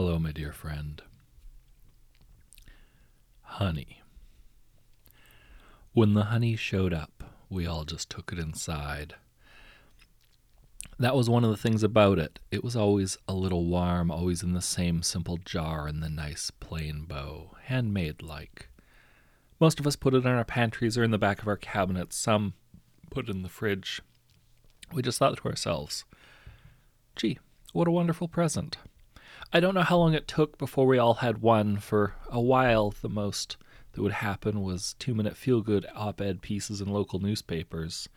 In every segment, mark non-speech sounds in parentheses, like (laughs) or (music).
Hello, my dear friend. Honey. When the honey showed up, we all just took it inside. That was one of the things about it. It was always a little warm, always in the same simple jar in the nice plain bow, handmade like. Most of us put it in our pantries or in the back of our cabinets, some put it in the fridge. We just thought to ourselves, gee, what a wonderful present. I don't know how long it took before we all had one. For a while, the most that would happen was two minute feel good op ed pieces in local newspapers.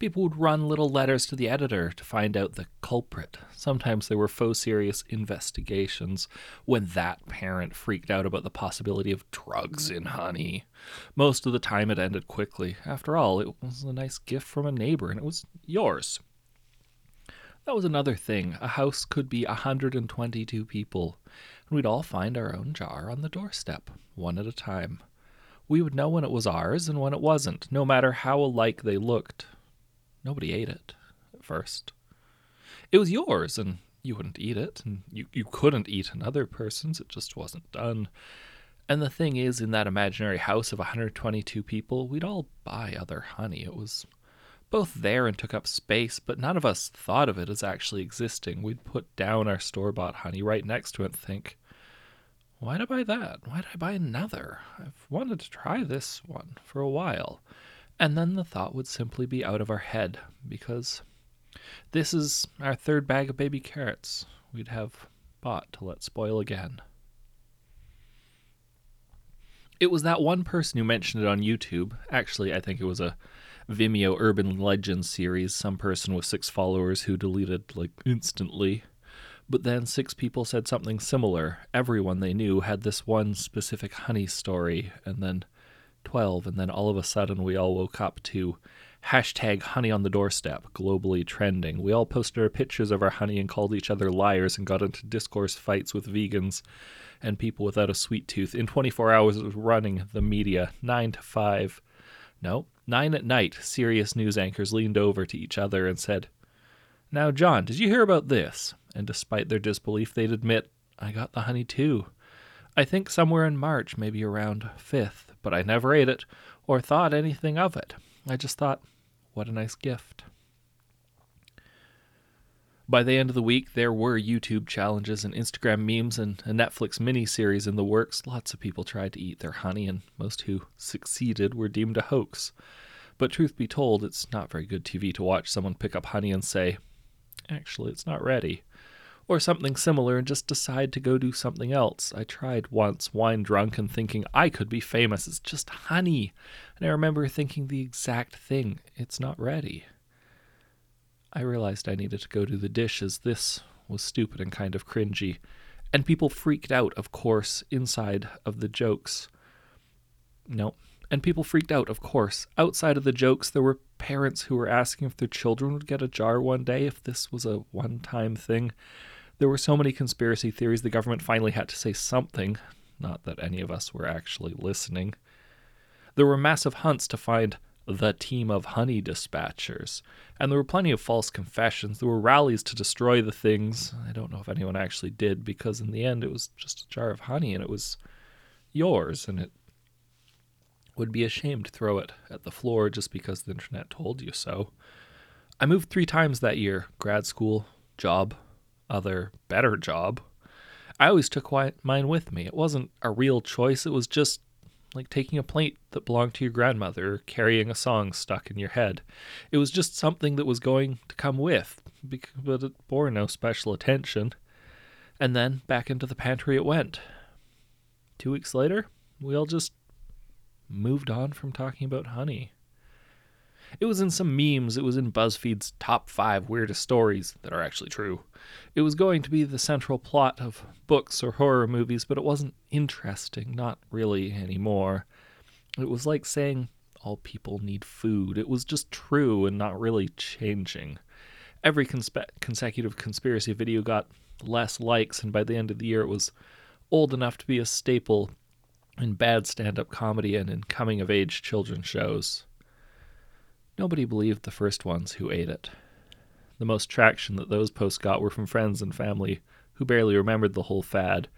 People would run little letters to the editor to find out the culprit. Sometimes there were faux serious investigations when that parent freaked out about the possibility of drugs in honey. Most of the time it ended quickly. After all, it was a nice gift from a neighbor and it was yours. That was another thing. A house could be 122 people, and we'd all find our own jar on the doorstep, one at a time. We would know when it was ours and when it wasn't, no matter how alike they looked. Nobody ate it at first. It was yours, and you wouldn't eat it, and you, you couldn't eat another person's, it just wasn't done. And the thing is, in that imaginary house of 122 people, we'd all buy other honey. It was both there and took up space, but none of us thought of it as actually existing. We'd put down our store bought honey right next to it and think, why'd I buy that? Why'd I buy another? I've wanted to try this one for a while. And then the thought would simply be out of our head because this is our third bag of baby carrots we'd have bought to let spoil again. It was that one person who mentioned it on YouTube. Actually, I think it was a Vimeo Urban Legend series, some person with six followers who deleted like instantly. But then six people said something similar. Everyone they knew had this one specific honey story, and then 12, and then all of a sudden we all woke up to hashtag honey on the doorstep, globally trending. We all posted our pictures of our honey and called each other liars and got into discourse fights with vegans and people without a sweet tooth. In 24 hours, it was running the media, 9 to 5. No, Nine at night, serious news anchors leaned over to each other and said, Now, John, did you hear about this? And despite their disbelief, they'd admit, I got the honey too. I think somewhere in March, maybe around 5th, but I never ate it or thought anything of it. I just thought, what a nice gift. By the end of the week, there were YouTube challenges and Instagram memes and a Netflix miniseries in the works. Lots of people tried to eat their honey, and most who succeeded were deemed a hoax. But truth be told, it's not very good TV to watch someone pick up honey and say, actually, it's not ready. Or something similar and just decide to go do something else. I tried once, wine drunk, and thinking I could be famous. It's just honey. And I remember thinking the exact thing it's not ready. I realized I needed to go do the dishes. This was stupid and kind of cringy. And people freaked out, of course, inside of the jokes. No. And people freaked out, of course. Outside of the jokes, there were parents who were asking if their children would get a jar one day, if this was a one time thing. There were so many conspiracy theories, the government finally had to say something. Not that any of us were actually listening. There were massive hunts to find the team of honey dispatchers. And there were plenty of false confessions. There were rallies to destroy the things. I don't know if anyone actually did, because in the end it was just a jar of honey and it was yours, and it would be a shame to throw it at the floor just because the internet told you so. I moved three times that year grad school, job, other better job. I always took mine with me. It wasn't a real choice, it was just like taking a plate that belonged to your grandmother or carrying a song stuck in your head. It was just something that was going to come with, but it bore no special attention. And then back into the pantry it went. Two weeks later, we all just moved on from talking about honey. It was in some memes, it was in BuzzFeed's top five weirdest stories that are actually true. It was going to be the central plot of books or horror movies, but it wasn't interesting, not really anymore. It was like saying all people need food. It was just true and not really changing. Every conspe- consecutive conspiracy video got less likes, and by the end of the year, it was old enough to be a staple in bad stand up comedy and in coming of age children's shows. Nobody believed the first ones who ate it. The most traction that those posts got were from friends and family who barely remembered the whole fad.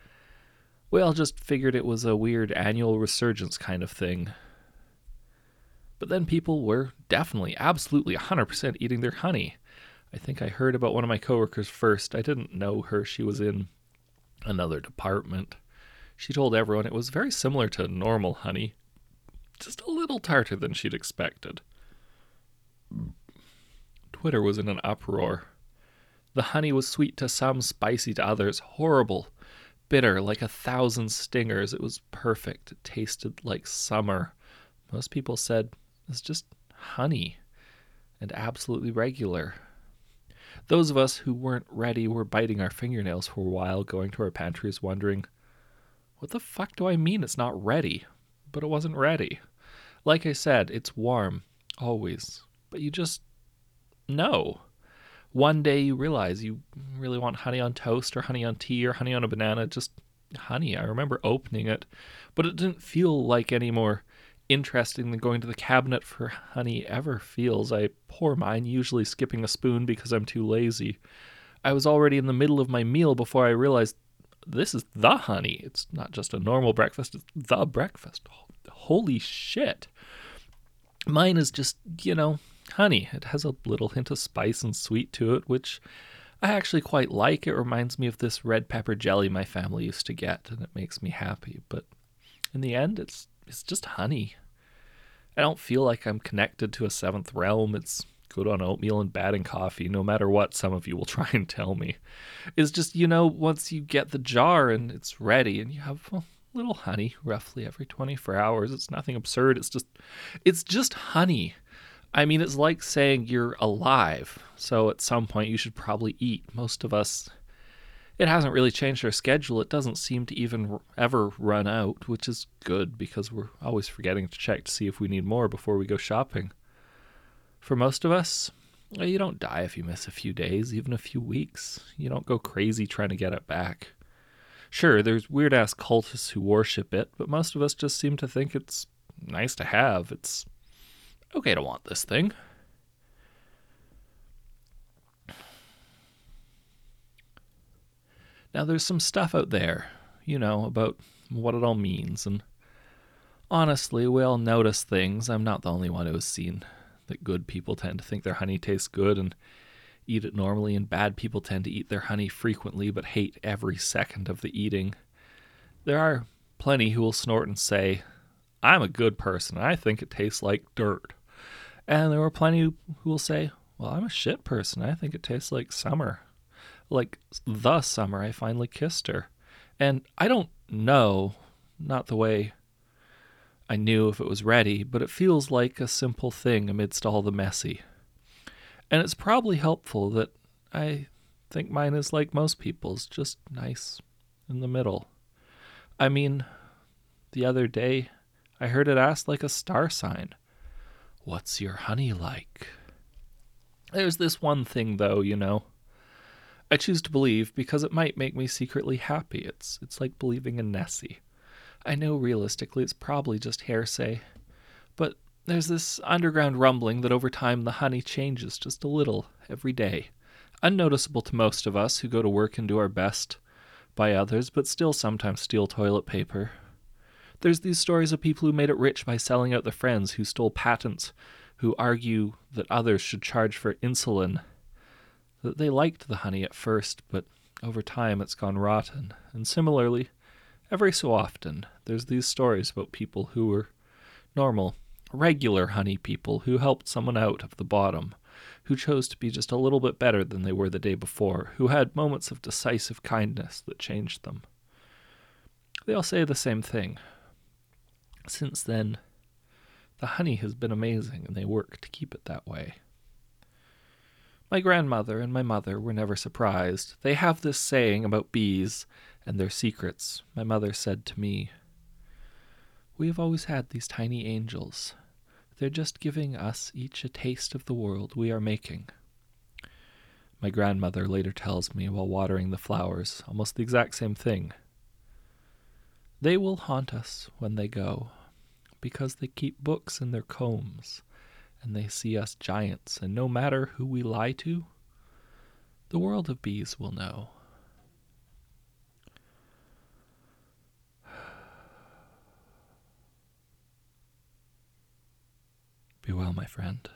We all just figured it was a weird annual resurgence kind of thing. But then people were definitely, absolutely 100% eating their honey. I think I heard about one of my coworkers first. I didn't know her. She was in another department. She told everyone it was very similar to normal honey, just a little tarter than she'd expected. Twitter was in an uproar. The honey was sweet to some, spicy to others, horrible, bitter like a thousand stingers. It was perfect. It tasted like summer. Most people said it's just honey and absolutely regular. Those of us who weren't ready were biting our fingernails for a while, going to our pantries, wondering, what the fuck do I mean it's not ready? But it wasn't ready. Like I said, it's warm, always. But you just know. One day you realize you really want honey on toast or honey on tea or honey on a banana, just honey. I remember opening it, but it didn't feel like any more interesting than going to the cabinet for honey ever feels. I pour mine, usually skipping a spoon because I'm too lazy. I was already in the middle of my meal before I realized this is the honey. It's not just a normal breakfast, it's the breakfast. Holy shit. Mine is just, you know, honey. It has a little hint of spice and sweet to it, which I actually quite like. It reminds me of this red pepper jelly my family used to get, and it makes me happy. But in the end, it's it's just honey. I don't feel like I'm connected to a seventh realm. It's good on oatmeal and bad in coffee, no matter what some of you will (laughs) try and tell me. It's just, you know, once you get the jar and it's ready and you have a little honey roughly every 24 hours, it's nothing absurd. It's just, it's just honey. I mean, it's like saying you're alive. So at some point you should probably eat. Most of us it hasn't really changed our schedule. It doesn't seem to even ever run out, which is good because we're always forgetting to check to see if we need more before we go shopping. For most of us, eh, you don't die if you miss a few days, even a few weeks. You don't go crazy trying to get it back. Sure, there's weird ass cultists who worship it, but most of us just seem to think it's nice to have. It's okay to want this thing. Now, there's some stuff out there, you know, about what it all means, and honestly, we all notice things. I'm not the only one who has seen that good people tend to think their honey tastes good and eat it normally, and bad people tend to eat their honey frequently but hate every second of the eating. There are plenty who will snort and say, I'm a good person, I think it tastes like dirt. And there were plenty who will say, Well, I'm a shit person, I think it tastes like summer like the summer I finally kissed her. And I don't know, not the way I knew if it was ready, but it feels like a simple thing amidst all the messy. And it's probably helpful that I think mine is like most people's, just nice in the middle. I mean, the other day I heard it asked like a star sign What's your honey like? There's this one thing, though, you know. I choose to believe because it might make me secretly happy. It's it's like believing in Nessie. I know realistically it's probably just hearsay, but there's this underground rumbling that over time the honey changes just a little every day. Unnoticeable to most of us who go to work and do our best by others, but still sometimes steal toilet paper. There's these stories of people who made it rich by selling out their friends, who stole patents, who argue that others should charge for insulin that they liked the honey at first, but over time it's gone rotten. And similarly, every so often, there's these stories about people who were normal, regular honey people who helped someone out of the bottom, who chose to be just a little bit better than they were the day before, who had moments of decisive kindness that changed them. They all say the same thing. Since then, the honey has been amazing, and they work to keep it that way. My grandmother and my mother were never surprised. They have this saying about bees and their secrets. My mother said to me, We have always had these tiny angels. They're just giving us each a taste of the world we are making. My grandmother later tells me while watering the flowers almost the exact same thing. They will haunt us when they go, because they keep books in their combs, and they see us giants, and no matter who we lie to, the world of bees will know. (sighs) Be well, my friend.